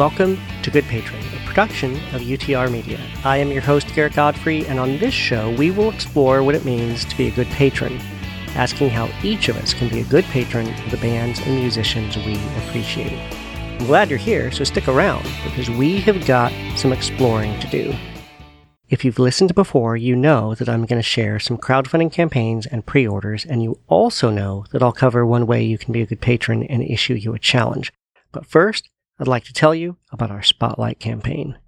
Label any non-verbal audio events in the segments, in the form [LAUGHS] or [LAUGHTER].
Welcome to Good Patron, a production of UTR Media. I am your host, Garrett Godfrey, and on this show, we will explore what it means to be a good patron, asking how each of us can be a good patron of the bands and musicians we appreciate. I'm glad you're here, so stick around because we have got some exploring to do. If you've listened before, you know that I'm going to share some crowdfunding campaigns and pre orders, and you also know that I'll cover one way you can be a good patron and issue you a challenge. But first, I'd like to tell you about our Spotlight campaign.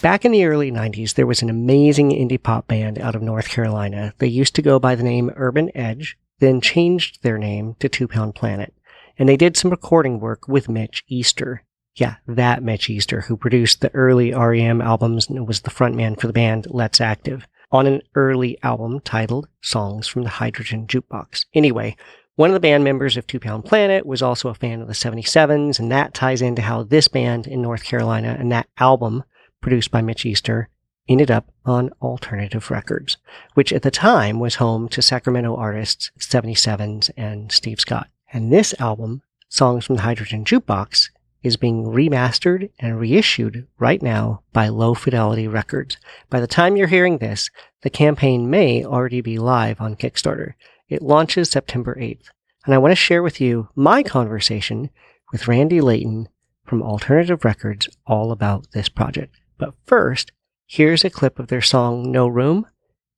Back in the early 90s, there was an amazing indie pop band out of North Carolina. They used to go by the name Urban Edge, then changed their name to Two Pound Planet. And they did some recording work with Mitch Easter. Yeah, that Mitch Easter, who produced the early REM albums and was the frontman for the band Let's Active on an early album titled Songs from the Hydrogen Jukebox. Anyway, one of the band members of Two Pound Planet was also a fan of the 77s, and that ties into how this band in North Carolina and that album produced by Mitch Easter ended up on Alternative Records, which at the time was home to Sacramento artists 77s and Steve Scott. And this album, Songs from the Hydrogen Jukebox, is being remastered and reissued right now by Lo-Fidelity Records. By the time you're hearing this, the campaign may already be live on Kickstarter. It launches September 8th. And I want to share with you my conversation with Randy Layton from Alternative Records all about this project. But first, here's a clip of their song No Room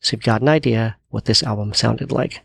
so you've got an idea what this album sounded like.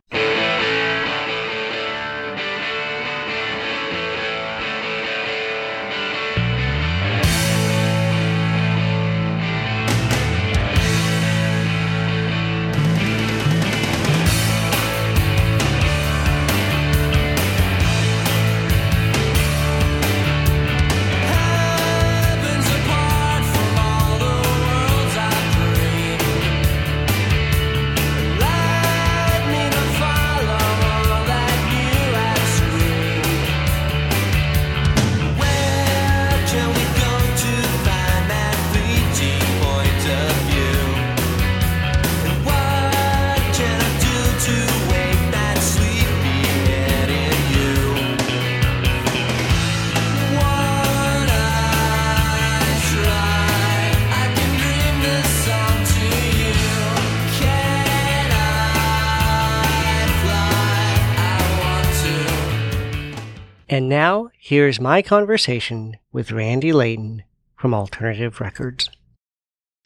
Here's my conversation with Randy Layton from Alternative Records.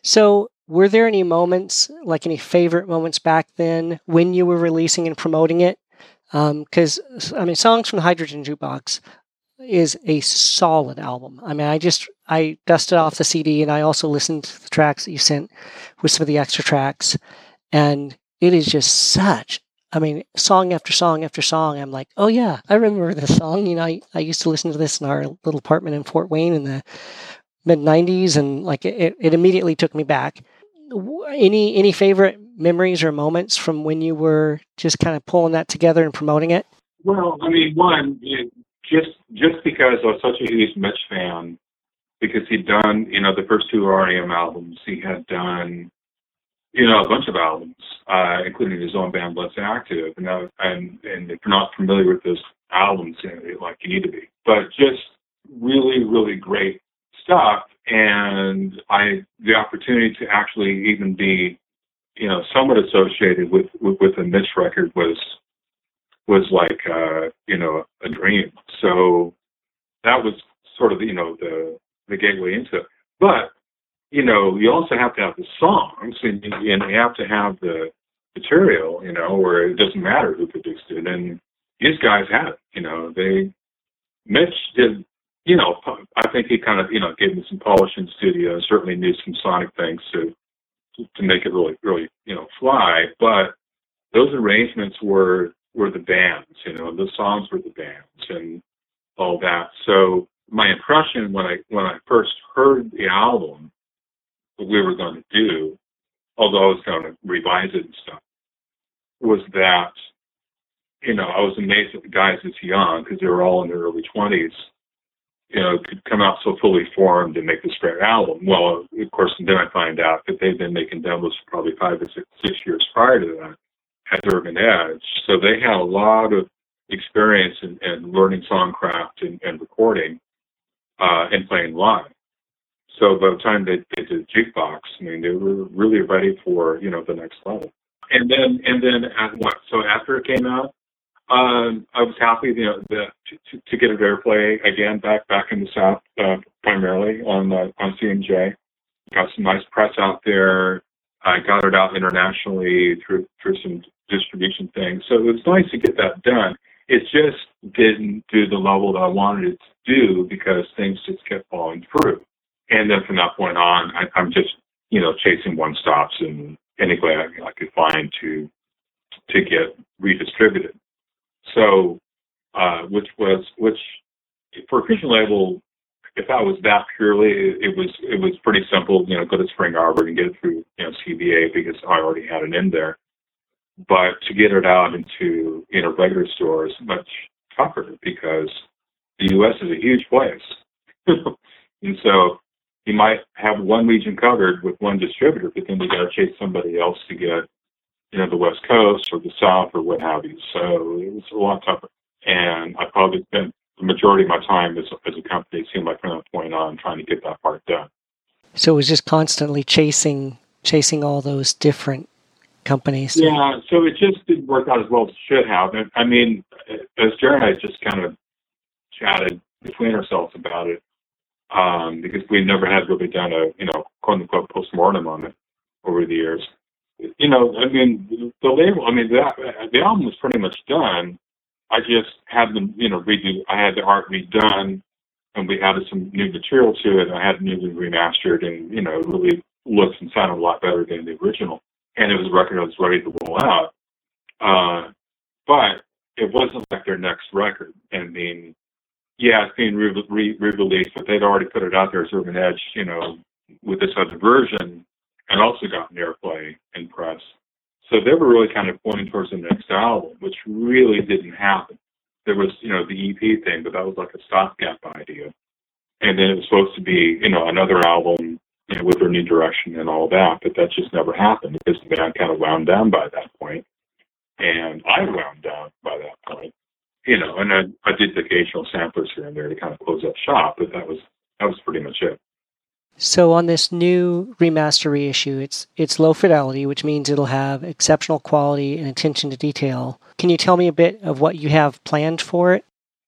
So, were there any moments, like any favorite moments back then when you were releasing and promoting it? Because, um, I mean, Songs from the Hydrogen Jukebox is a solid album. I mean, I just, I dusted off the CD and I also listened to the tracks that you sent with some of the extra tracks. And it is just such I mean, song after song after song, I'm like, oh yeah, I remember this song. You know, I, I used to listen to this in our little apartment in Fort Wayne in the mid '90s, and like it, it immediately took me back. Any any favorite memories or moments from when you were just kind of pulling that together and promoting it? Well, I mean, one, just just because I was such a huge Mitch fan, because he'd done, you know, the first two REM albums, he had done you know, a bunch of albums, uh, including his own band, Let's Active. And, uh, and, and if you're not familiar with those albums, you know, like you need to be. But just really, really great stuff. And I, the opportunity to actually even be, you know, somewhat associated with, with, with the Mitch record was, was like, uh, you know, a dream. So that was sort of, you know, the, the gateway into it. But you know, you also have to have the songs and, and you have to have the material, you know, where it doesn't matter who produced it. And these guys had it, you know, they, Mitch did, you know, I think he kind of, you know, gave them some polish in studio, certainly knew some sonic things to, to make it really, really, you know, fly. But those arrangements were, were the bands, you know, the songs were the bands and all that. So my impression when I, when I first heard the album what we were going to do, although I was going to revise it and stuff, was that, you know, I was amazed that the guys this young, because they were all in their early 20s, you know, could come out so fully formed and make this great album. Well, of course, and then I find out that they've been making demos for probably five or six, six years prior to that. at Urban Edge, so they had a lot of experience in, in learning songcraft and, and recording uh, and playing live. So by the time they, they did jukebox, I mean, they were really ready for you know the next level. And then and then at what? So after it came out, um, I was happy you know the, to, to get a airplay again back back in the south uh, primarily on uh, on CMJ. Got some nice press out there. I got it out internationally through through some distribution things. So it was nice to get that done. It just didn't do the level that I wanted it to do because things just kept falling through. And then from that point on, I, I'm just, you know, chasing one stops and any way I, I could find to to get redistributed. So, uh, which was which for a Christian label, if I was that purely, it was it was pretty simple. You know, go to Spring Arbor and get it through you know CBA because I already had it in there. But to get it out into you know regular stores, much tougher because the U.S. is a huge place, [LAUGHS] and so you might have one region covered with one distributor, but then you got to chase somebody else to get you know the West Coast or the South or what have you. So it was a lot tougher, and I probably spent the majority of my time as as a company it seemed like from that point on trying to get that part done. So it was just constantly chasing chasing all those different companies. Yeah, so it just didn't work out as well as it should have. I mean, as Jared and I just kind of chatted between ourselves about it, um, because we never had really done a, you know, quote unquote postmortem on it over the years. You know, I mean, the label, I mean, the, the album was pretty much done. I just had them, you know, redo, I had the art redone and we added some new material to it. I had it newly remastered and, you know, it really looks and sounded a lot better than the original and it was a record that was ready to roll out. Uh, but it wasn't like their next record. I mean, yeah, it's being re- re- released but they'd already put it out there as Urban Edge, you know, with this other version, and also gotten airplay and press. So they were really kind of pointing towards the next album, which really didn't happen. There was, you know, the EP thing, but that was like a stopgap idea. And then it was supposed to be, you know, another album you know, with their new direction and all that. But that just never happened because the band kind of wound down by that point, and I wound down by that point. You know, and I, I did the occasional samplers here and there to kind of close up shop, but that was that was pretty much it. So on this new remaster reissue, it's it's Lo-Fidelity, which means it'll have exceptional quality and attention to detail. Can you tell me a bit of what you have planned for it?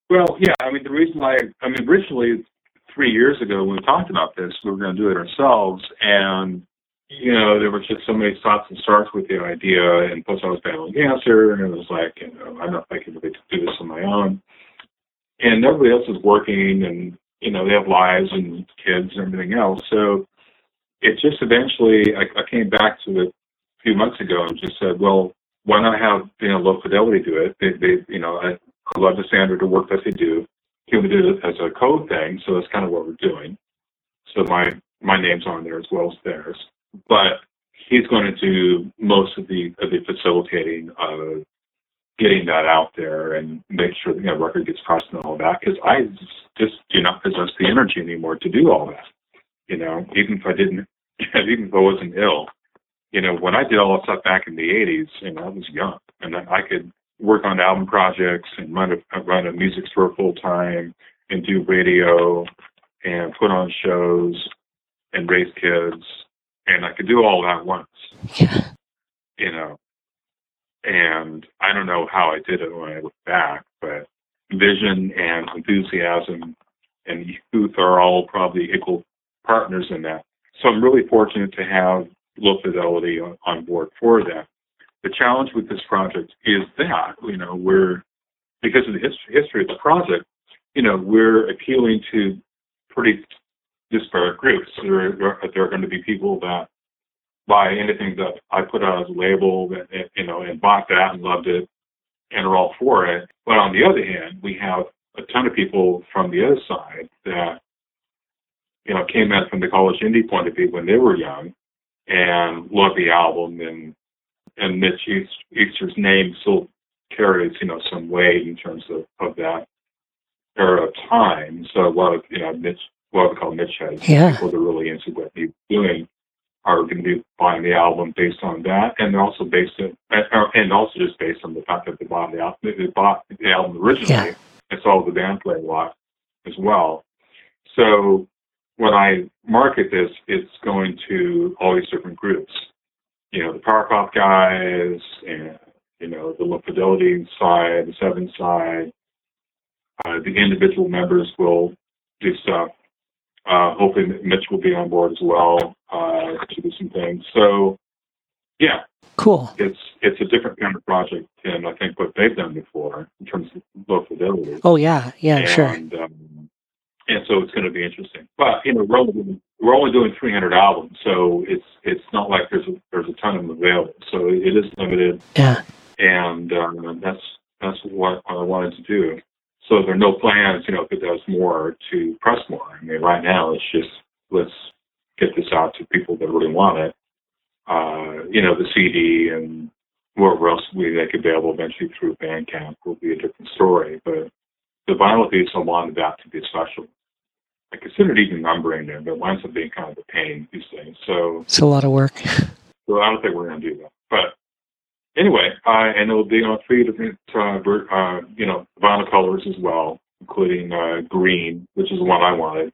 Well, yeah, I mean the reason why I mean originally three years ago when we talked about this, we were going to do it ourselves. And, you know, there were just so many stops and starts with the idea. And plus, I was battling cancer, and it was like, you know, I don't know if I can really do this on my own. And everybody else is working, and, you know, they have lives and kids and everything else. So it just eventually, I, I came back to it a few months ago and just said, well, why not have, you know, Lo-Fidelity do it? They, they you know, I, I love the standard of work that they do he would do it as a code thing, so that's kind of what we're doing. So my my name's on there as well as theirs, but he's going to do most of the of the facilitating of getting that out there and make sure the you know, record gets pressed and all that. Because I just do not possess the energy anymore to do all that. You know, even if I didn't, [LAUGHS] even if I wasn't ill, you know, when I did all that stuff back in the '80s, you know, I was young and I could work on album projects and run a run a music store full time and do radio and put on shows and raise kids and I could do all that once. Yeah. You know. And I don't know how I did it when I look back, but vision and enthusiasm and youth are all probably equal partners in that. So I'm really fortunate to have Lo-Fidelity on, on board for that the challenge with this project is that, you know, we're, because of the history, history of the project, you know, we're appealing to pretty disparate groups. There, there are going to be people that buy anything that I put out as a label, that, you know, and bought that and loved it and are all for it. But on the other hand, we have a ton of people from the other side that, you know, came in from the college indie point of view when they were young and loved the album and and Mitch Easter's name still carries, you know, some weight in terms of, of that era of time. So a lot of, you know, Mitch, what we call Mitch heads, yeah. people that are really into what they're doing, are going to be buying the album based on that, and also based it, and also just based on the fact that they bought the album, they bought the album originally, yeah. and saw the band play a lot as well. So when I market this, it's going to all these different groups. You know, the power pop guys, and you know, the Lo-Fidelity side, the seven side. Uh, the individual members will do stuff. Uh, hopefully, Mitch will be on board as well uh, to do some things. So, yeah, cool. It's it's a different kind of project than I think what they've done before in terms of Lo-Fidelity. Oh yeah, yeah, and, sure. Um, and so it's going to be interesting. But you know, we're only, we're only doing 300 albums, so it's it's not like there's a, there's a ton of them available. So it is limited. Yeah. And um, that's that's what I wanted to do. So there are no plans, you know, if it does more to press more. I mean, right now it's just let's get this out to people that really want it. Uh, you know, the CD and whatever else we make available eventually through Bandcamp will be a different story. But the vinyl piece, I wanted that to be special. I considered even numbering them, but it winds up being kind of a pain these days. So it's a lot of work. [LAUGHS] So I don't think we're going to do that. But anyway, uh, and it will be on three different, uh, uh, you know, vinyl colors as well, including uh, green, which is the one I wanted,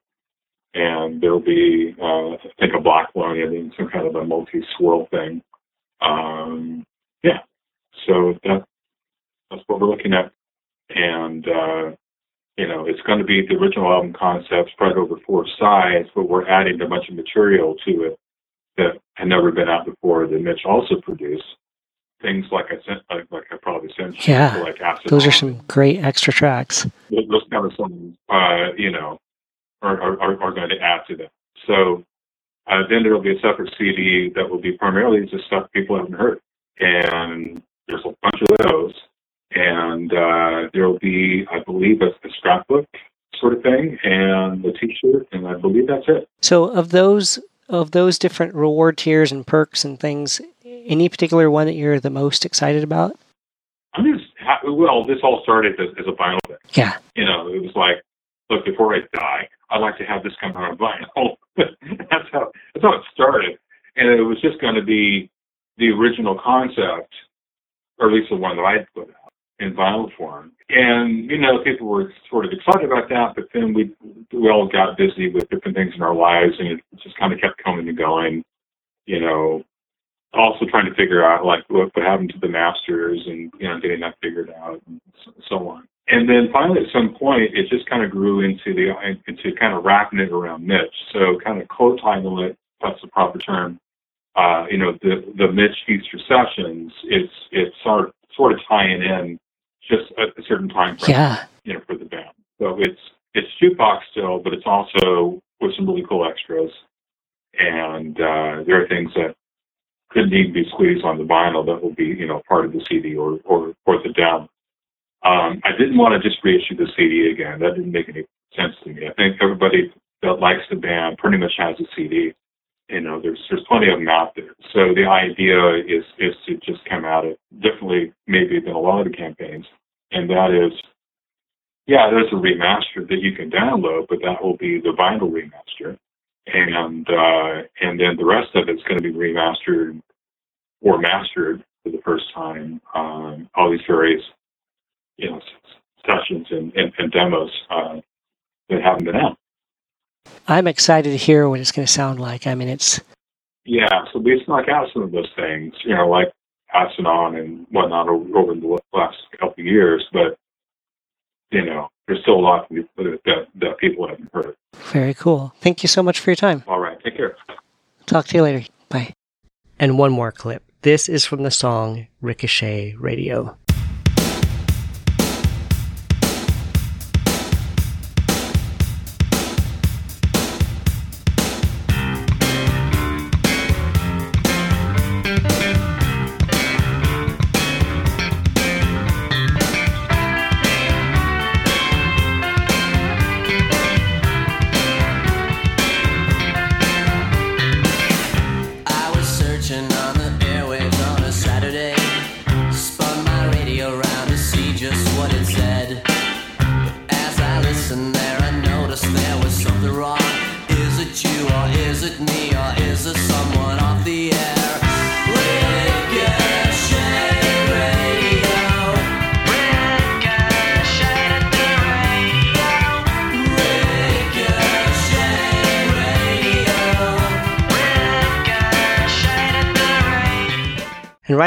and there'll be, uh, I think, a black one and some kind of a multi-swirl thing. Um, yeah, so that that's what we're looking at, and uh, you know, it's going to be the original album concept spread over four sides, but we're adding a bunch of material to it that had never been out before that Mitch also produced. Things like I sent, like, like I probably sent yeah, like Acid those are some great extra tracks. Those kind of songs, uh, you know, are, are, are going to add to that. So uh, then there will be a separate CD that will be primarily just stuff people haven't heard, and there's a bunch of those and uh, there will be, I believe, a, a, scrapbook sort of thing and a T-shirt, and I believe that's it. So, of those of those different reward tiers and perks and things, any particular one that you're the most excited about? I'm just well. This all started as, as a vinyl thing. Yeah. You know, it was like, look, before I die, I'd like to have this come out on vinyl. [LAUGHS] that's how that's how it started, and it was just going to be the original concept, or at least the one that I put out in vinyl form. And, you know, people were sort of excited about that, but then we, we all got busy with different things in our lives and it just kind of kept coming and going, you know, also trying to figure out like what, what happened to the masters and, you know, getting that figured out and so on. And then finally at some point it just kind of grew into the, into kind of wrapping it around Mitch. So kind of co-title it, that's the proper term, uh, you know, the the Mitch Easter sessions, it's it's sort of sort of tying in just at a certain time frame, yeah. you know, for the band. So it's it's jukebox still, but it's also with some really cool extras. And uh, there are things that could need be squeezed on the vinyl that will be, you know, part of the CD or or, or the demo. Um, I didn't want to just reissue the CD again. That didn't make any sense to me. I think everybody that likes the band pretty much has a CD. You know, there's there's plenty of them out there. So the idea is is to just come at it differently, maybe than a lot of the campaigns, and that is, yeah, there's a remaster that you can download, but that will be the vinyl remaster, and uh, and then the rest of it's going to be remastered or mastered for the first time. Um, all these various, you know, sessions and, and, and demos uh, that haven't been out. I'm excited to hear what it's going to sound like. I mean, it's yeah. So we snuck out some of those things, you know, like passing on and whatnot over the last couple of years, but you know, there's still a lot that that people haven't heard. Very cool. Thank you so much for your time. All right. Take care. Talk to you later. Bye. And one more clip. This is from the song Ricochet Radio.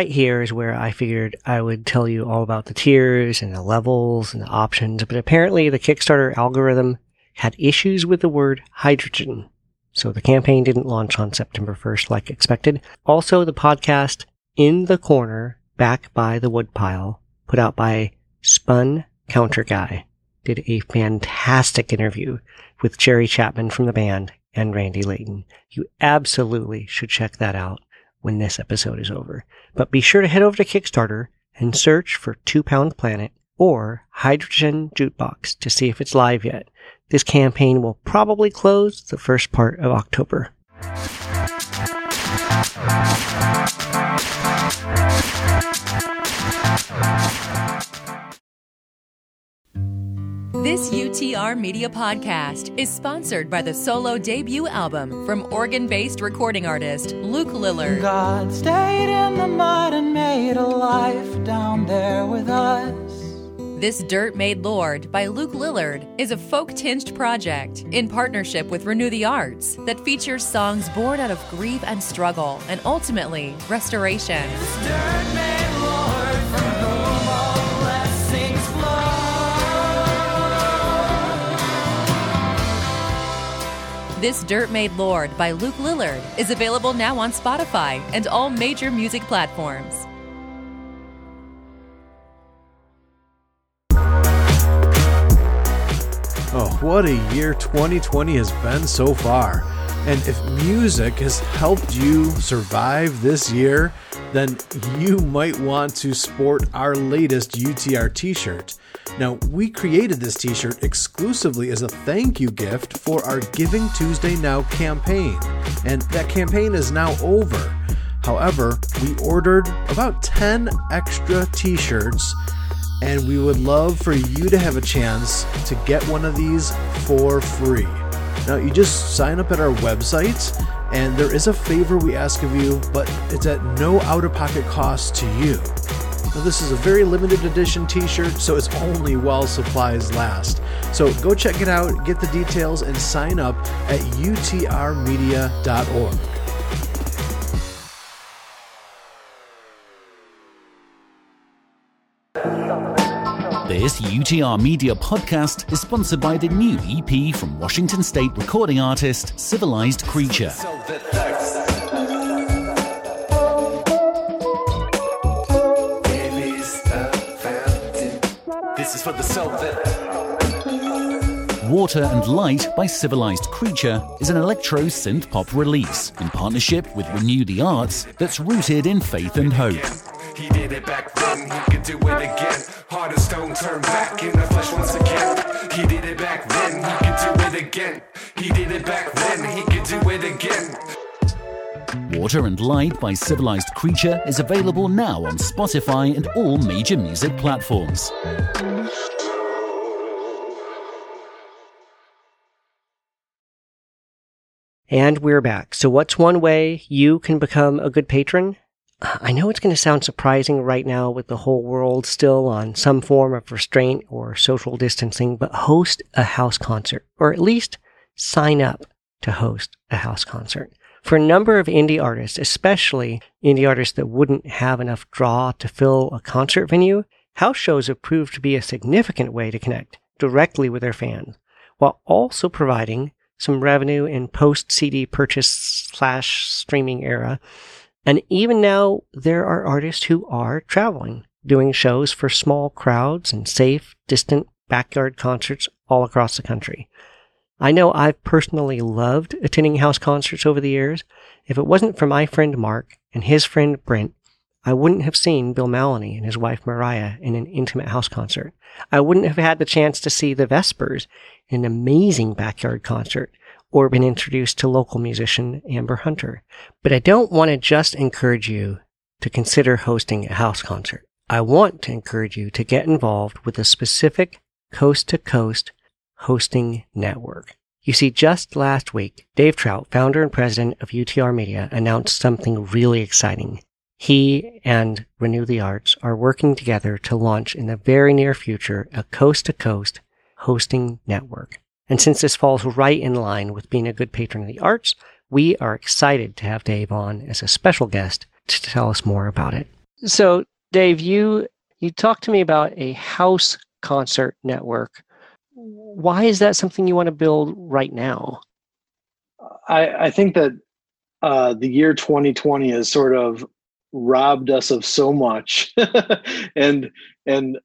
Right here is where I figured I would tell you all about the tiers and the levels and the options, but apparently the Kickstarter algorithm had issues with the word hydrogen. So the campaign didn't launch on September 1st like expected. Also, the podcast In the Corner, back by the woodpile, put out by Spun Counter Guy, did a fantastic interview with Jerry Chapman from the band and Randy Layton. You absolutely should check that out when this episode is over. But be sure to head over to Kickstarter and search for Two Pound Planet or Hydrogen Jukebox to see if it's live yet. This campaign will probably close the first part of October. This UTR Media Podcast is sponsored by the solo debut album from Oregon based recording artist Luke Lillard. God stayed in the mud and made a life down there with us. This Dirt Made Lord by Luke Lillard is a folk tinged project in partnership with Renew the Arts that features songs born out of grief and struggle and ultimately restoration. This Dirt Made Lord by Luke Lillard is available now on Spotify and all major music platforms. Oh, what a year 2020 has been so far. And if music has helped you survive this year, then you might want to sport our latest UTR t shirt. Now, we created this t shirt exclusively as a thank you gift for our Giving Tuesday Now campaign, and that campaign is now over. However, we ordered about 10 extra t shirts and we would love for you to have a chance to get one of these for free. Now, you just sign up at our website, and there is a favor we ask of you, but it's at no out of pocket cost to you. Now, this is a very limited edition t shirt, so it's only while supplies last. So go check it out, get the details, and sign up at utrmedia.org. This UTR Media podcast is sponsored by the new EP from Washington State recording artist Civilized Creature. This is for the Water and Light by Civilized Creature is an electro synth pop release in partnership with Renew the Arts that's rooted in faith and hope. he did it back then, he could do it again. Heart of stone turned back in the flesh once again. He did it back then, he could do it again. He did it back then, he could do it again. Water and Light by Civilized Creature is available now on Spotify and all major music platforms. And we're back. So what's one way you can become a good patron? Uh, I know it's going to sound surprising right now with the whole world still on some form of restraint or social distancing, but host a house concert, or at least sign up to host a house concert. For a number of indie artists, especially indie artists that wouldn't have enough draw to fill a concert venue, house shows have proved to be a significant way to connect directly with their fans, while also providing some revenue in post CD purchase slash streaming era. And even now, there are artists who are traveling, doing shows for small crowds and safe, distant backyard concerts all across the country. I know I've personally loved attending house concerts over the years. If it wasn't for my friend Mark and his friend Brent, I wouldn't have seen Bill Mallonee and his wife Muriah in an intimate house concert. I wouldn't have had the chance to see the Vespers in an amazing backyard concert or been introduced to local musician Amber Hunter. But I don't want to just encourage you to consider hosting a house concert. I want to encourage you to get involved with a specific coast to coast hosting network. You see, just last week, Dave Trout, founder and president of UTR Media, announced something really exciting. He and Renew the Arts are working together to launch in the very near future a coast to coast hosting network. And since this falls right in line with being a good patron of the arts, we are excited to have Dave on as a special guest to tell us more about it. So, Dave, you you talked to me about a house concert network. Why is that something you want to build right now? I, I think that uh, the year 2020 has sort of robbed us of so much, [LAUGHS] and and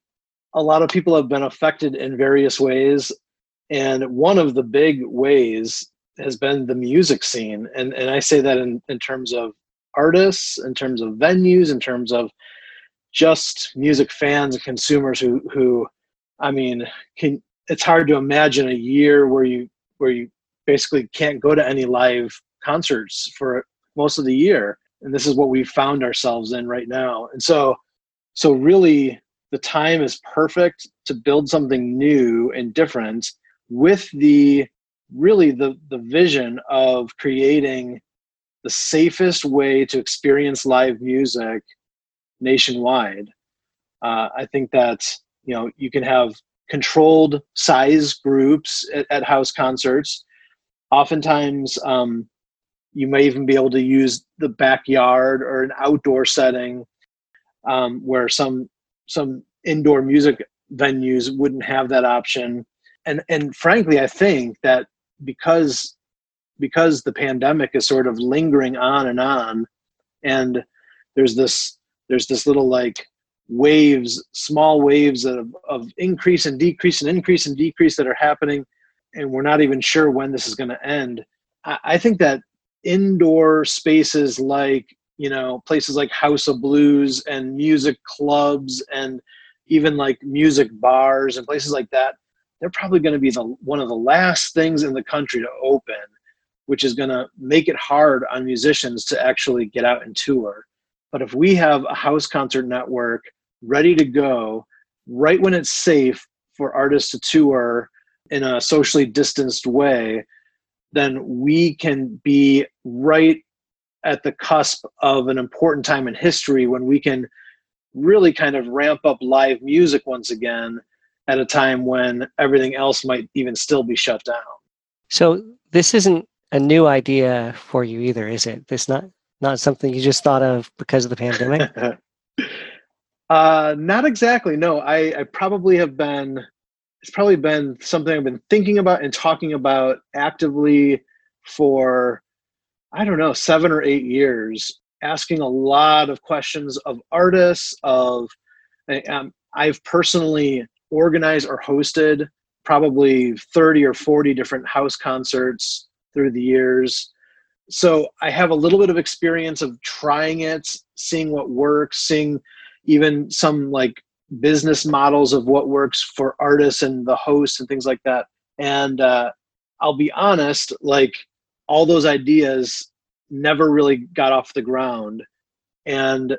a lot of people have been affected in various ways. And one of the big ways has been the music scene, and and I say that in in terms of artists, in terms of venues, in terms of just music fans and consumers who who I mean can it's hard to imagine a year where you where you basically can't go to any live concerts for most of the year and this is what we found ourselves in right now and so so really the time is perfect to build something new and different with the really the the vision of creating the safest way to experience live music nationwide. Uh, I think that you know you can have controlled size groups at, at house concerts. Oftentimes, um, you may even be able to use the backyard or an outdoor setting um, where some some indoor music venues wouldn't have that option. And and frankly, I think that because because the pandemic is sort of lingering on and on, and there's this there's this little like waves, small waves of, of increase and decrease and increase and decrease that are happening, and we're not even sure when this is going to end. I, I think that indoor spaces like you know places like House of Blues and music clubs and even like music bars and places like that they're probably going to be the one of the last things in the country to open which is going to make it hard on musicians to actually get out and tour but if we have a house concert network ready to go right when it's safe for artists to tour in a socially distanced way, then we can be right at the cusp of an important time in history when we can really kind of ramp up live music once again at a time when everything else might even still be shut down. So this isn't a new idea for you either, is it? This not not something you just thought of because of the [LAUGHS] pandemic? Uh, not exactly. No, I, I probably have been. It's probably been something I've been thinking about and talking about actively for, I don't know, seven or eight years. Asking a lot of questions of artists. Of, um, I've personally organized or hosted probably 30 or 40 different house concerts through the years so I have a little bit of experience of trying it, seeing what works, seeing even some like business models of what works for artists and the hosts and things like that. And uh, I'll be honest, like all those ideas never really got off the ground. And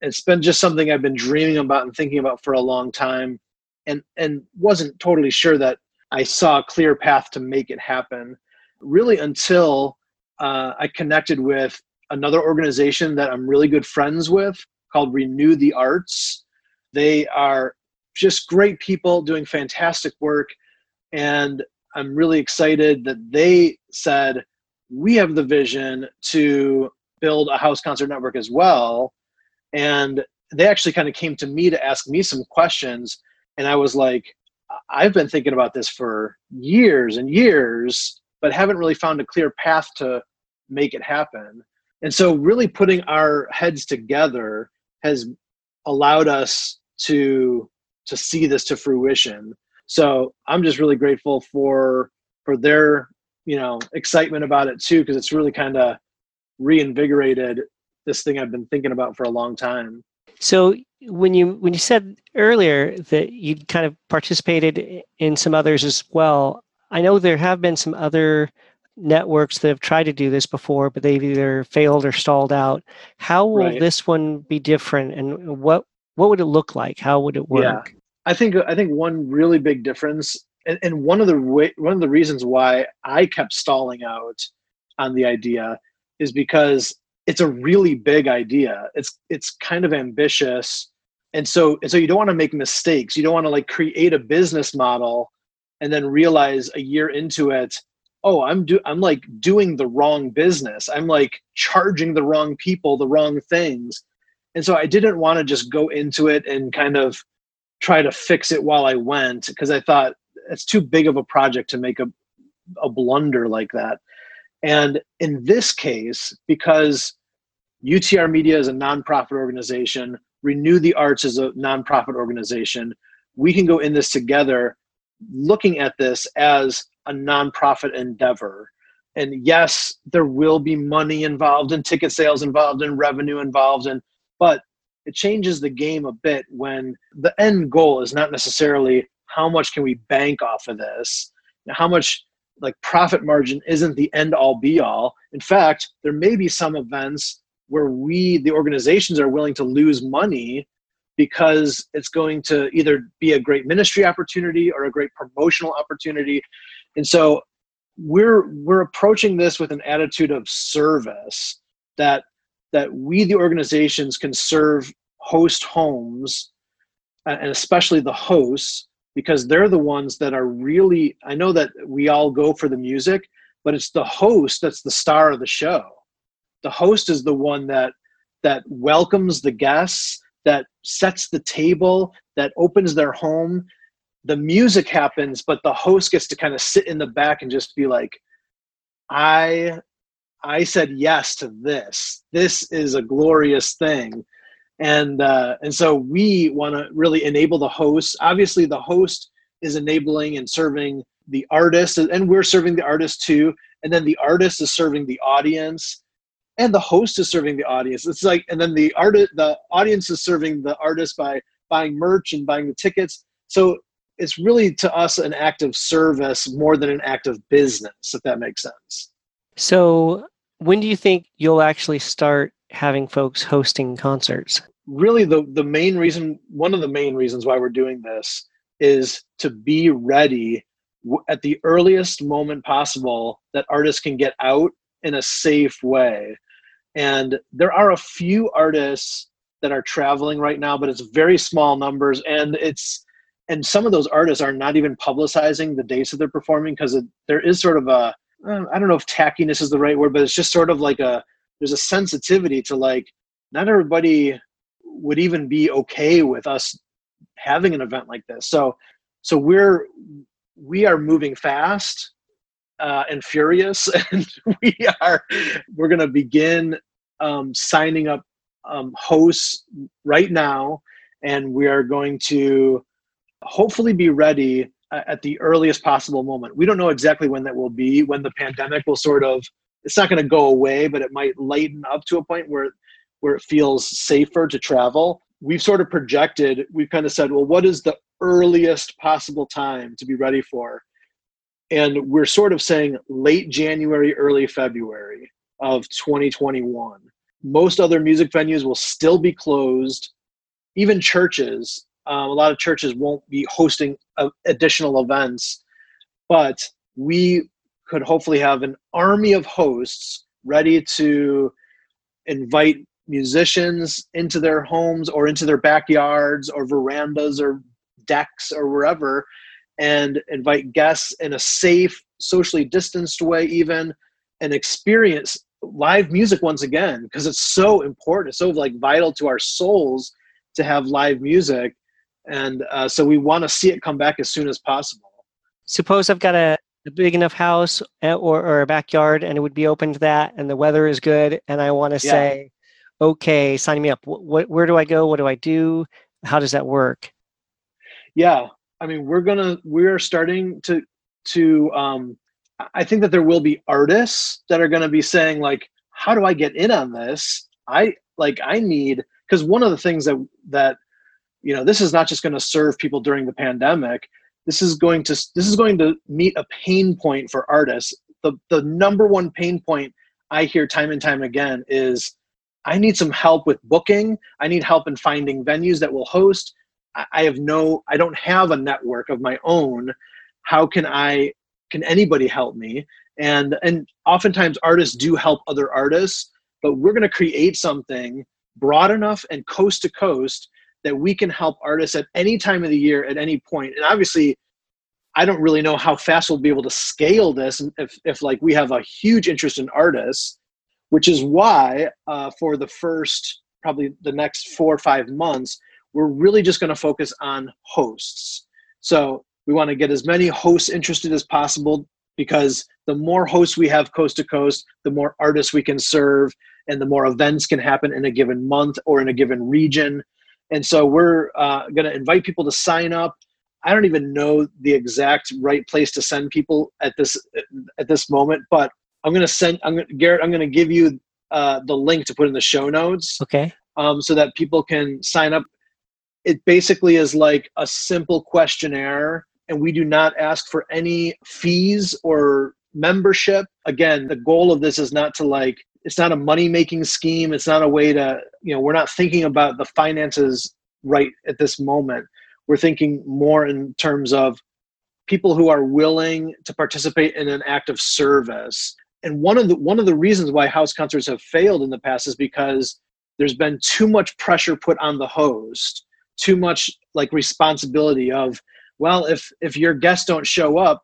it's been just something I've been dreaming about and thinking about for a long time and and wasn't totally sure that I saw a clear path to make it happen really until uh, I connected with another organization that I'm really good friends with called Renew the Arts. They are just great people doing fantastic work. And I'm really excited that they said, we have the vision to build a house concert network as well. And they actually kind of came to me to ask me some questions. And I was like, I've been thinking about this for years and years but haven't really found a clear path to make it happen. And so, really putting our heads together has allowed us to to see this to fruition. So I'm just really grateful for for their you know excitement about it too, because it's really kind of reinvigorated this thing I've been thinking about for a long time. So when you when you said earlier that you kind of participated in some others as well, I know there have been some other networks that have tried to do this before, but they've either failed or stalled out. How will Right. this one be different, and what what would it look like? How would it work? Yeah. I think I think one really big difference and, and one of the way, one of the reasons why I kept stalling out on the idea is because it's a really big idea. It's it's kind of ambitious, and so and so you don't want to make mistakes. You don't want to like create a business model and then realize a year into it, oh, I'm do I'm like doing the wrong business. I'm like charging the wrong people the wrong things, and so I didn't want to just go into it and kind of try to fix it while I went because I thought it's too big of a project to make a a blunder like that. And in this case, because UTR Media is a nonprofit organization, Renew the Arts is a nonprofit organization, we can go in this together looking at this as a nonprofit endeavor. And yes, there will be money involved and ticket sales involved and revenue involved and but it changes the game a bit when the end goal is not necessarily how much can we bank off of this? How much like profit margin isn't the end all be all. In fact there may be some events where we the organizations are willing to lose money because it's going to either be a great ministry opportunity or a great promotional opportunity and so we're we're approaching this with an attitude of service that that we the organizations can serve host homes uh, and especially the hosts because they're the ones that are really i know that we all go for the music but it's the host that's the star of the show. The host is the one that that welcomes the guests that sets the table that opens their home the music happens but the host gets to kind of sit in the back and just be like i i said yes to this this is a glorious thing and uh, and so we want to really enable the host. Obviously, the host is enabling and serving the artist, and we're serving the artist too. And then the artist is serving the audience, and the host is serving the audience. It's like, and then the artist, the audience is serving the artist by buying merch and buying the tickets. So it's really to us an act of service more than an act of business, if that makes sense. So when do you think you'll actually start having folks hosting concerts? Really, the, the main reason, one of the main reasons why we're doing this is to be ready at the earliest moment possible that artists can get out in a safe way. And there are a few artists that are traveling right now, but it's very small numbers. And it's, and some of those artists are not even publicizing the dates that they're performing because there is sort of a, I don't know if tackiness is the right word, but it's just sort of like a, there's a sensitivity to like not everybody would even be okay with us having an event like this. So so we're we are moving fast uh, and furious [LAUGHS] and we are we're going to begin um, signing up um, hosts right now and we are going to hopefully be ready uh, at the earliest possible moment we don't know exactly when that will be when the pandemic will sort of it's not going to go away, but it might lighten up to a point where where it feels safer to travel. We've sort of projected, we've kind of said, well, what is the earliest possible time to be ready for? And we're sort of saying late January, early February of 2021. Most other music venues will still be closed. Even churches, um, a lot of churches won't be hosting uh, additional events, but we could hopefully have an army of hosts ready to invite musicians into their homes or into their backyards or verandas or decks or wherever and invite guests in a safe socially distanced way even and experience live music once again because it's so important it's so like vital to our souls to have live music and uh, so we want to see it come back as soon as possible. Suppose i've got a a big enough house eh, or, or a backyard and it would be open to that and the weather is good and i want to yeah. say okay sign me up. What, where do i go? What do i do? How does that work? Yeah. I mean we're gonna we're starting to to um i think that there will be artists that are gonna be saying like how do i get in on this? I like i need because one of the things that that you know this is not just going to serve people during the pandemic. This is going to this is going to meet a pain point for artists. The the number one pain point i hear time and time again is i need some help with booking. I need help in finding venues that will host. I have no i don't have a network of my own. How can I can anybody help me? And and oftentimes artists do help other artists, but we're going to create something broad enough and coast to coast that we can help artists at any time of the year at any point. And obviously I don't really know how fast we'll be able to scale this if, if like we have a huge interest in artists, which is why uh, for the first probably the next four or five months, we're really just going to focus on hosts. So we want to get as many hosts interested as possible because the more hosts we have coast to coast, the more artists we can serve and the more events can happen in a given month or in a given region. And so we're uh, going to invite people to sign up. I don't even know the exact right place to send people at this at this moment, but I'm going to send. I'm going Garrett. I'm going to give you uh, the link to put in the show notes. Okay. Um, so that people can sign up. It basically is like a simple questionnaire, and we do not ask for any fees or membership. Again, the goal of this is not to like. It's not a money making scheme. It's not a way to. You know, we're not thinking about the finances right at this moment we're thinking more in terms of people who are willing to participate in an act of service. And one of the one of the reasons why house concerts have failed in the past is because there's been too much pressure put on the host, too much like responsibility of, well, if if your guests don't show up,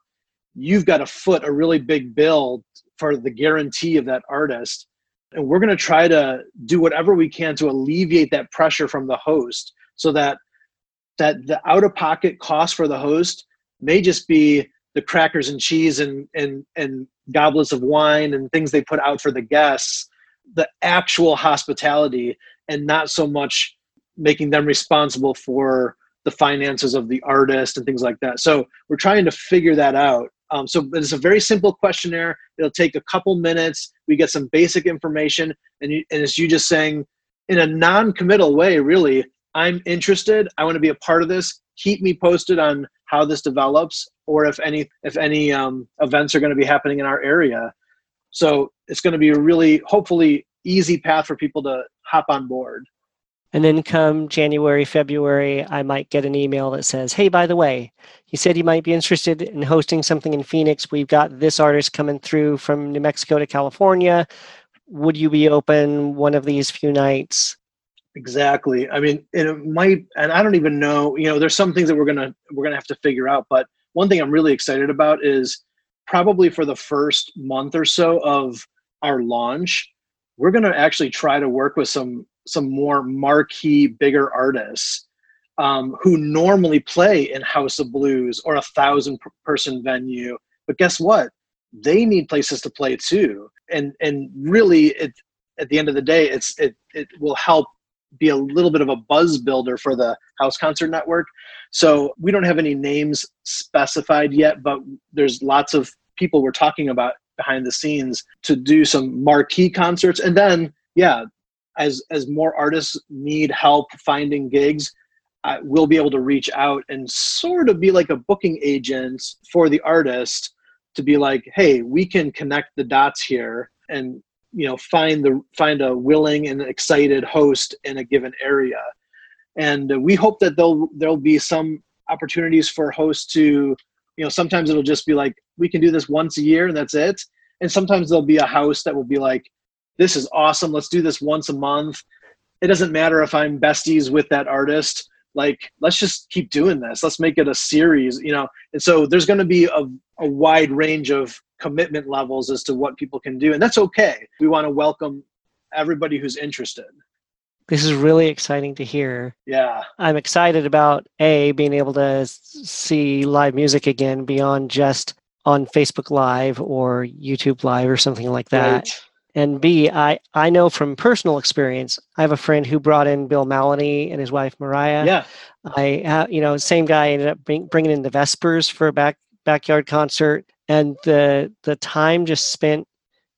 you've got to foot a really big bill for the guarantee of that artist. And we're going to try to do whatever we can to alleviate that pressure from the host so that that the out of pocket cost for the host may just be the crackers and cheese and and and goblets of wine and things they put out for the guests the actual hospitality and not so much making them responsible for the finances of the artist and things like that so we're trying to figure that out um, so it's a very simple questionnaire it'll take a couple minutes we get some basic information and, you, and it's you just saying in a non-committal way really I'm interested. I want to be a part of this. Keep me posted on how this develops, or if any if any um, events are going to be happening in our area. So it's going to be a really hopefully easy path for people to hop on board. And then come January, February, I might get an email that says, Hey, by the way, you said you might be interested in hosting something in Phoenix. We've got this artist coming through from New Mexico to California. Would you be open one of these few nights? Exactly. I mean, it might, and I don't even know. You know, there's some things that we're gonna we're gonna have to figure out. But one thing I'm really excited about is probably for the first month or so of our launch, we're gonna actually try to work with some some more marquee, bigger artists um, who normally play in House of Blues or a thousand person venue. But guess what? They need places to play too. And and really, it at the end of the day, it's it it will help be a little bit of a buzz builder for the house concert network so we don't have any names specified yet but there's lots of people we're talking about behind the scenes to do some marquee concerts and then yeah as as more artists need help finding gigs uh, we'll be able to reach out and sort of be like a booking agent for the artist to be like hey we can connect the dots here and you know find the find a willing and excited host in a given area. And we hope that there'll there'll be some opportunities for hosts to you know sometimes it'll just be like we can do this once a year and that's it. And sometimes there'll be a house that will be like this is awesome. Let's do this once a month. It doesn't matter if i'm besties with that artist. Like let's just keep doing this. Let's make it a series you know? And so there's going to be a, a wide range of commitment levels as to what people can do and that's okay. We want to welcome everybody who's interested. This is really exciting to hear. Yeah. I'm excited about a being able to see live music again beyond just on facebook live or youtube live or something like that. Right. And b i i know from personal experience i have a friend who brought in Bill Mallonee and his wife Muriah. Yeah. I uh, you know same guy ended up bring, bringing in the vespers for a back backyard concert. And the the time just spent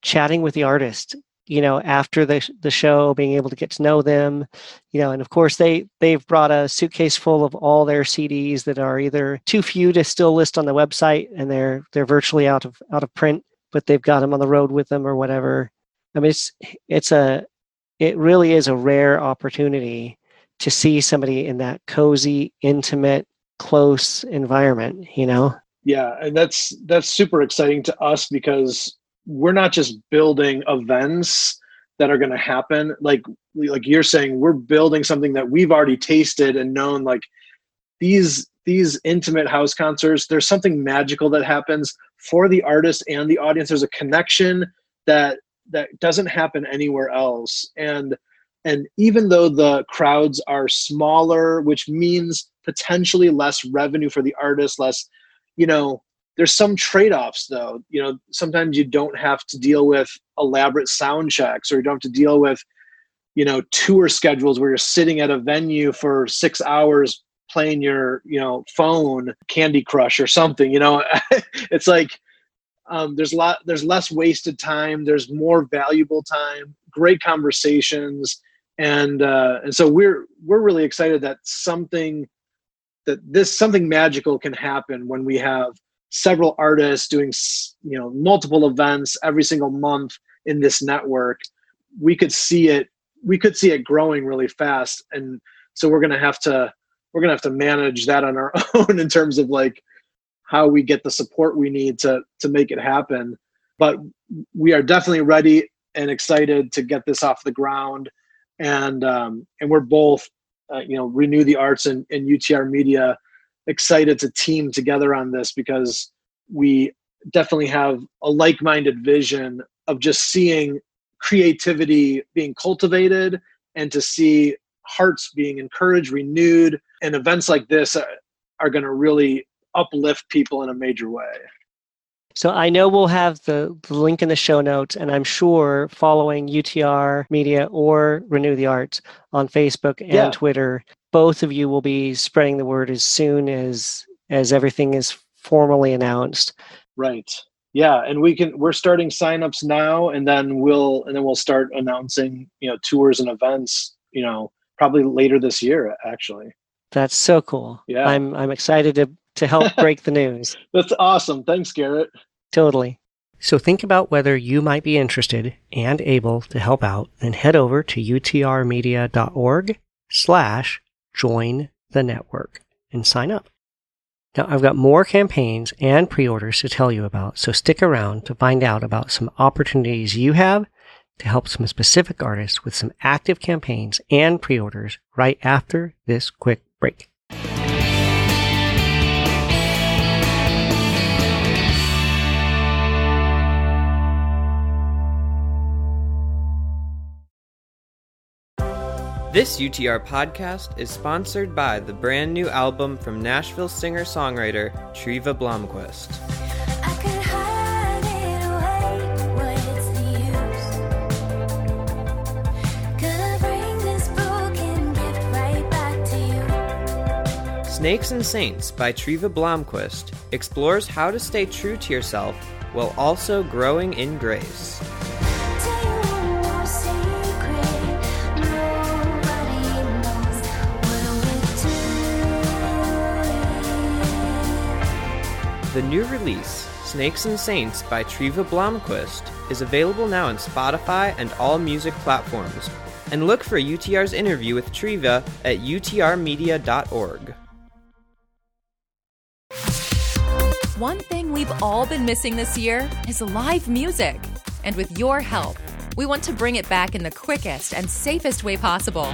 chatting with the artist you know after the the show being able to get to know them you know. And of course they they've brought a suitcase full of all their CDs that are either too few to still list on the website and they're they're virtually out of out of print but they've got them on the road with them or whatever i mean it's it's a it really is a rare opportunity to see somebody in that cozy intimate close environment you know? Yeah, and that's that's super exciting to us because we're not just building events that are going to happen. Like like you're saying we're building something that we've already tasted and known like these these intimate house concerts there's something magical that happens for the artist and the audience. There's a connection that that doesn't happen anywhere else. And and even though the crowds are smaller which means potentially less revenue for the artist less you know there's some trade-offs though. You know sometimes you don't have to deal with elaborate sound checks or you don't have to deal with you know tour schedules where you're sitting at a venue for six hours playing your you know phone candy crush or something you know? [LAUGHS] It's like um, there's a lot there's less wasted time. There's more valuable time. Great conversations. And uh, and so we're we're really excited that something that this something magical can happen when we have several artists doing you know multiple events every single month in this network. We could see it we could see it growing really fast. And so we're going to have to we're going to have to manage that on our [LAUGHS] own in terms of like how we get the support we need to to make it happen. But we are definitely ready and excited to get this off the ground. And um, and we're both uh, you know renew the arts and, and utr media excited to team together on this because we definitely have a like-minded vision of just seeing creativity being cultivated and to see hearts being encouraged renewed. And events like this are, are going to really uplift people in a major way so I know we'll have the, the, link in the show notes, and I'm sure following UTR Media or Renew the Arts on Facebook and yeah. Twitter, both of you will be spreading the word as soon as as everything is formally announced. Right. Yeah, and we can we're starting signups now and then we'll and then we'll start announcing, you know, tours and events, you know, probably later this year actually. That's so cool. Yeah. I'm I'm excited to to help [LAUGHS] break the news. That's awesome. Thanks, Garrett. Totally. So think about whether you might be interested and able to help out, then head over to utrmedia.org slash join the network and sign up. Now, I've got more campaigns and pre-orders to tell you about, so stick around to find out about some opportunities you have to help some specific artists with some active campaigns and pre-orders right after this quick break. This UTR podcast is sponsored by the brand new album from Nashville singer songwriter Treva Blomquist. Snakes and Saints by Treva Blomquist explores how to stay true to yourself while also growing in grace. The new release, Snakes and Saints by Treva Blomquist, is available now on Spotify and all music platforms. And look for UTR's interview with Treva at utrmedia.org. One thing we've all been missing this year is live music. And with your help, we want to bring it back in the quickest and safest way possible.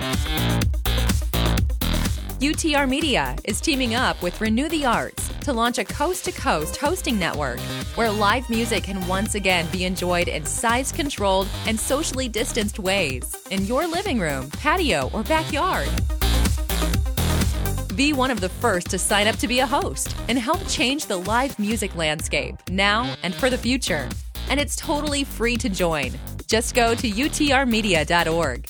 UTR Media is teaming up with Renew the Arts to launch a coast to coast hosting network where live music can once again be enjoyed in size controlled and socially distanced ways in your living room, patio, or backyard. Be one of the first to sign up to be a host and help change the live music landscape now and for the future. And it's totally free to join. Just go to utrmedia.org.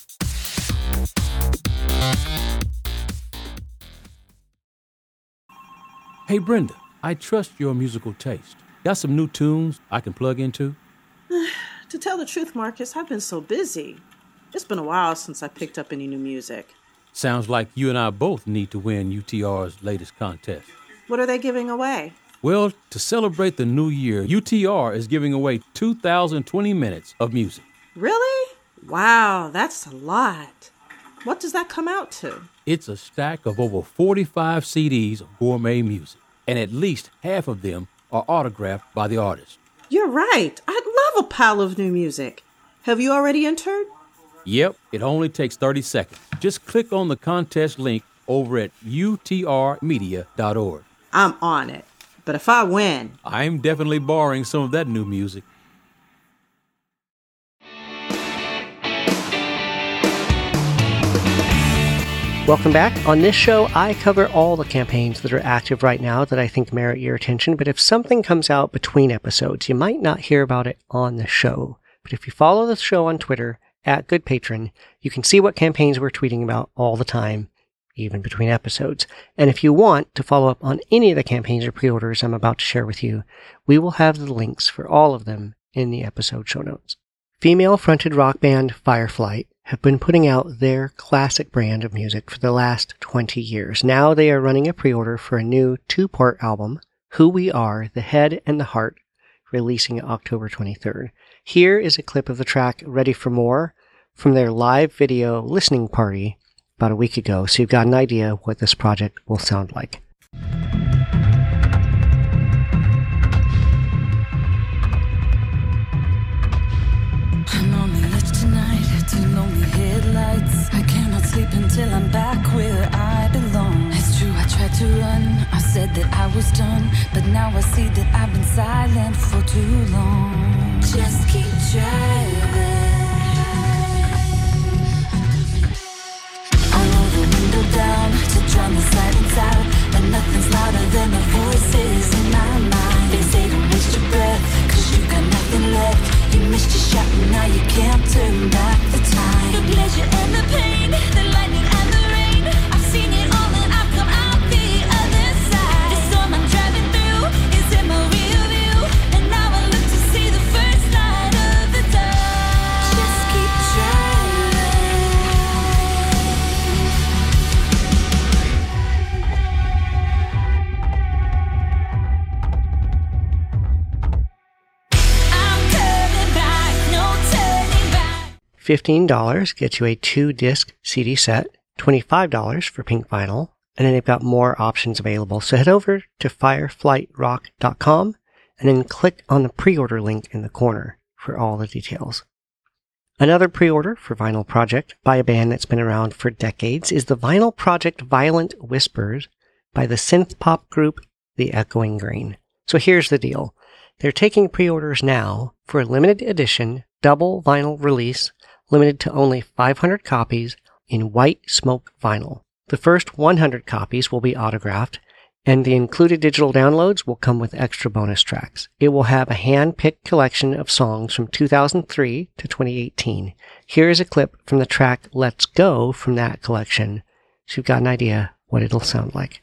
Hey, Brenda, I trust your musical taste. Got some new tunes I can plug into? [SIGHS] to tell the truth, Marcus, I've been so busy. It's been a while since I picked up any new music. Sounds like you and I both need to win UTR's latest contest. What are they giving away? Well, to celebrate the new year, UTR is giving away 2,020 minutes of music. Really? Wow, that's a lot. What does that come out to? It's a stack of over 45 CDs of gourmet music. and at least half of them are autographed by the artist. You're right. I'd love a pile of new music. Have you already entered? Yep, it only takes 30 seconds. Just click on the contest link over at utrmedia.org. I'm on it. But if I win, I'm definitely borrowing some of that new music. Welcome back. On this show, I cover all the campaigns that are active right now that I think merit your attention. But if something comes out between episodes, you might not hear about it on the show. But if you follow the show on Twitter, at Good Patron, you can see what campaigns we're tweeting about all the time, even between episodes. And if you want to follow up on any of the campaigns or pre-orders I'm about to share with you, we will have the links for all of them in the episode show notes. Female fronted rock band Fireflight have been putting out their classic brand of music for the last 20 years. Now they are running a pre-order for a new two-part album, Who We Are, The Head and the Heart, releasing October 23rd. Here is a clip of the track Ready for More from their live video listening party about a week ago, so you've got an idea what this project will sound like. Said that I was done, but now I see that I've been silent for too long. Just keep driving. I roll the window down to drown the silence out, but nothing's louder than the voices in my mind. They say your breath, cause you got nothing left. You missed your shot, and now you can't turn back the time. The pleasure and the pain, the lightning $15 gets you a two disc CD set, $25 for pink vinyl, and then they've got more options available. So head over to fireflightrock.com and then click on the pre-order link in the corner for all the details. Another pre-order for Vinyl Project by a band that's been around for decades is the Vinyl Project Violent Whispers by the synth pop group The Echoing Green. So here's the deal. They're taking pre-orders now for a limited edition double vinyl release limited to only 500 copies in white smoke vinyl. The first 100 copies will be autographed and the included digital downloads will come with extra bonus tracks. It will have a hand-picked collection of songs from 2003 to 2018. Here is a clip from the track Let's Go from that collection so you've got an idea what it'll sound like.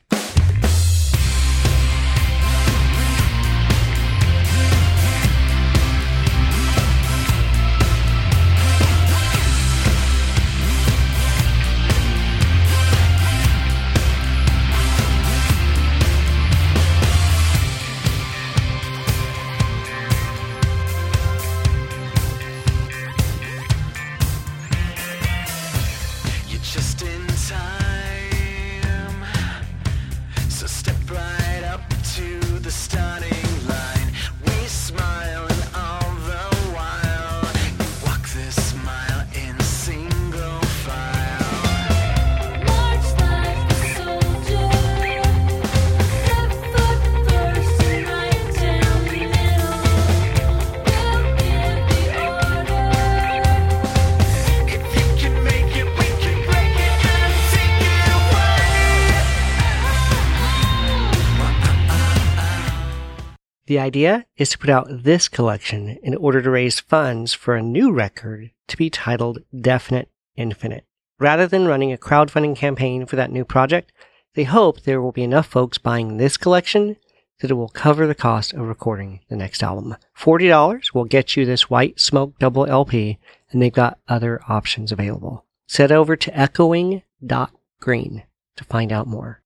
The idea is to put out this collection in order to raise funds for a new record to be titled Definite Infinite. Rather than running a crowdfunding campaign for that new project, they hope there will be enough folks buying this collection that it will cover the cost of recording the next album. $40 will get you this White Smoke double LP, and they've got other options available. Head over to echoing.green to find out more.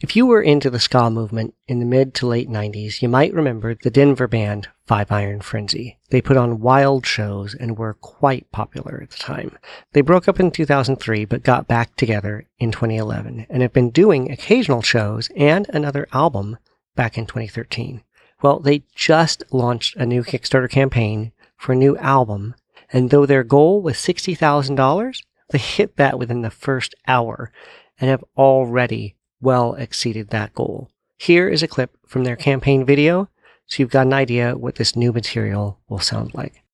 If you were into the ska movement in the mid to late 90s, you might remember the Denver band Five Iron Frenzy. They put on wild shows and were quite popular at the time. They broke up in 2003 but got back together in 2011 and have been doing occasional shows and another album back in 2013. Well, they just launched a new Kickstarter campaign for a new album, and though their goal was $60,000, they hit that within the first hour and have already well exceeded that goal. Here is a clip from their campaign video so you've got an idea what this new material will sound like.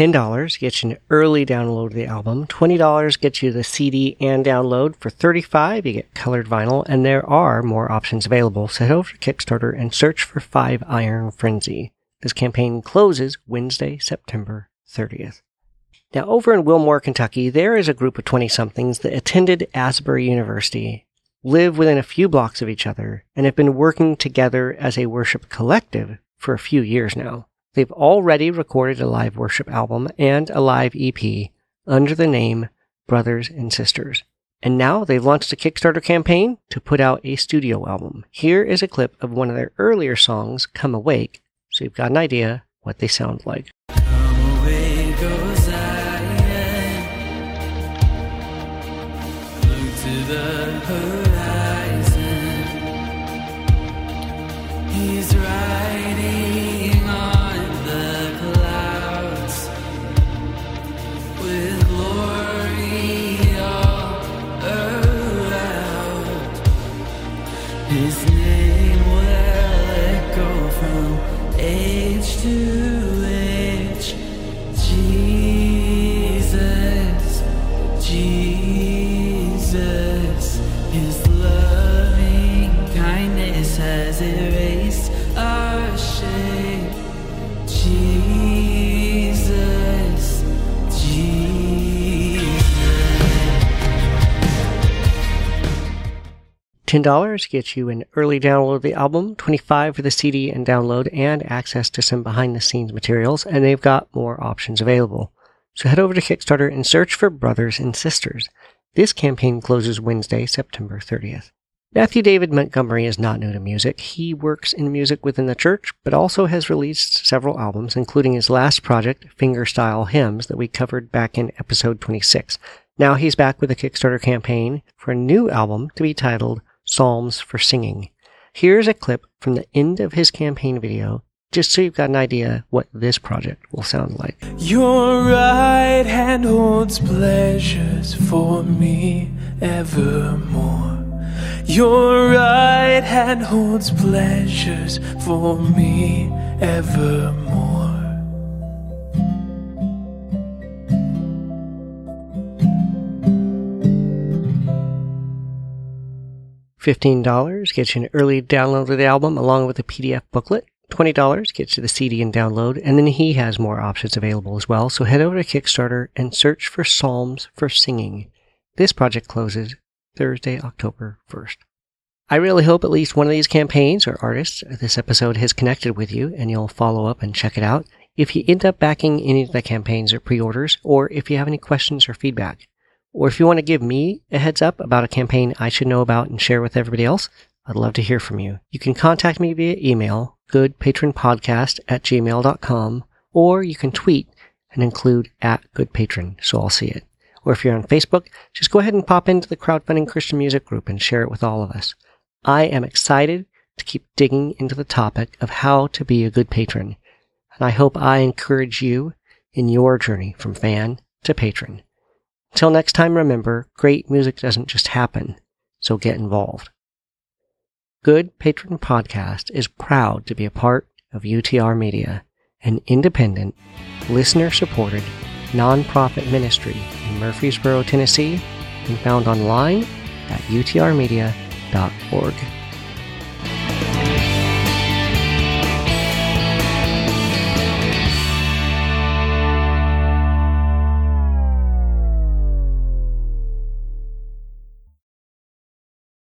$10 gets you an early download of the album. $20 gets you the CD and download. For $35, you get colored vinyl, and there are more options available. So head over to Kickstarter and search for Five Iron Frenzy. This campaign closes Wednesday, September 30th. Now, over in Wilmore, Kentucky, there is a group of 20 somethings that attended Asbury University, live within a few blocks of each other, and have been working together as a worship collective for a few years now. They've already recorded a live worship album and a live EP under the name Brothers and Sisters. And now they've launched a Kickstarter campaign to put out a studio album. Here is a clip of one of their earlier songs, Come Awake, so you've got an idea what they sound like. $10 gets you an early download of the album, 25 for the CD and download, and access to some behind the scenes materials, and they've got more options available. So head over to Kickstarter and search for Brothers and Sisters. This campaign closes Wednesday, September 30th. Matthew David Montgomery is not new to music. He works in music within the church, but also has released several albums, including his last project, Fingerstyle Hymns, that we covered back in episode 26. Now he's back with a Kickstarter campaign for a new album to be titled Psalms for Singing. Here's a clip from the end of his campaign video, just so you've got an idea what this project will sound like. Your right hand holds pleasures for me evermore. Your right hand holds pleasures for me evermore. $15 gets you an early download of the album along with a PDF booklet. $20 gets you the CD and download, and then he has more options available as well. So head over to Kickstarter and search for Psalms for Singing. This project closes Thursday, October 1st. I really hope at least one of these campaigns or artists uh, this episode has connected with you and you'll follow up and check it out. If you end up backing any of the campaigns or pre-orders, or if you have any questions or feedback, or if you want to give me a heads up about a campaign I should know about and share with everybody else, I'd love to hear from you. You can contact me via email, goodpatronpodcast at gmail.com, or you can tweet and include at goodpatron, so I'll see it. Or if you're on Facebook, just go ahead and pop into the crowdfunding Christian music group and share it with all of us. I am excited to keep digging into the topic of how to be a good patron, and I hope I encourage you in your journey from fan to patron. Until next time, remember, great music doesn't just happen. so get involved. Good Patron Podcast is proud to be a part of UTR Media, an independent, listener supported, nonprofit ministry in Murfreesboro, Tennessee, and found online at utrmedia.org.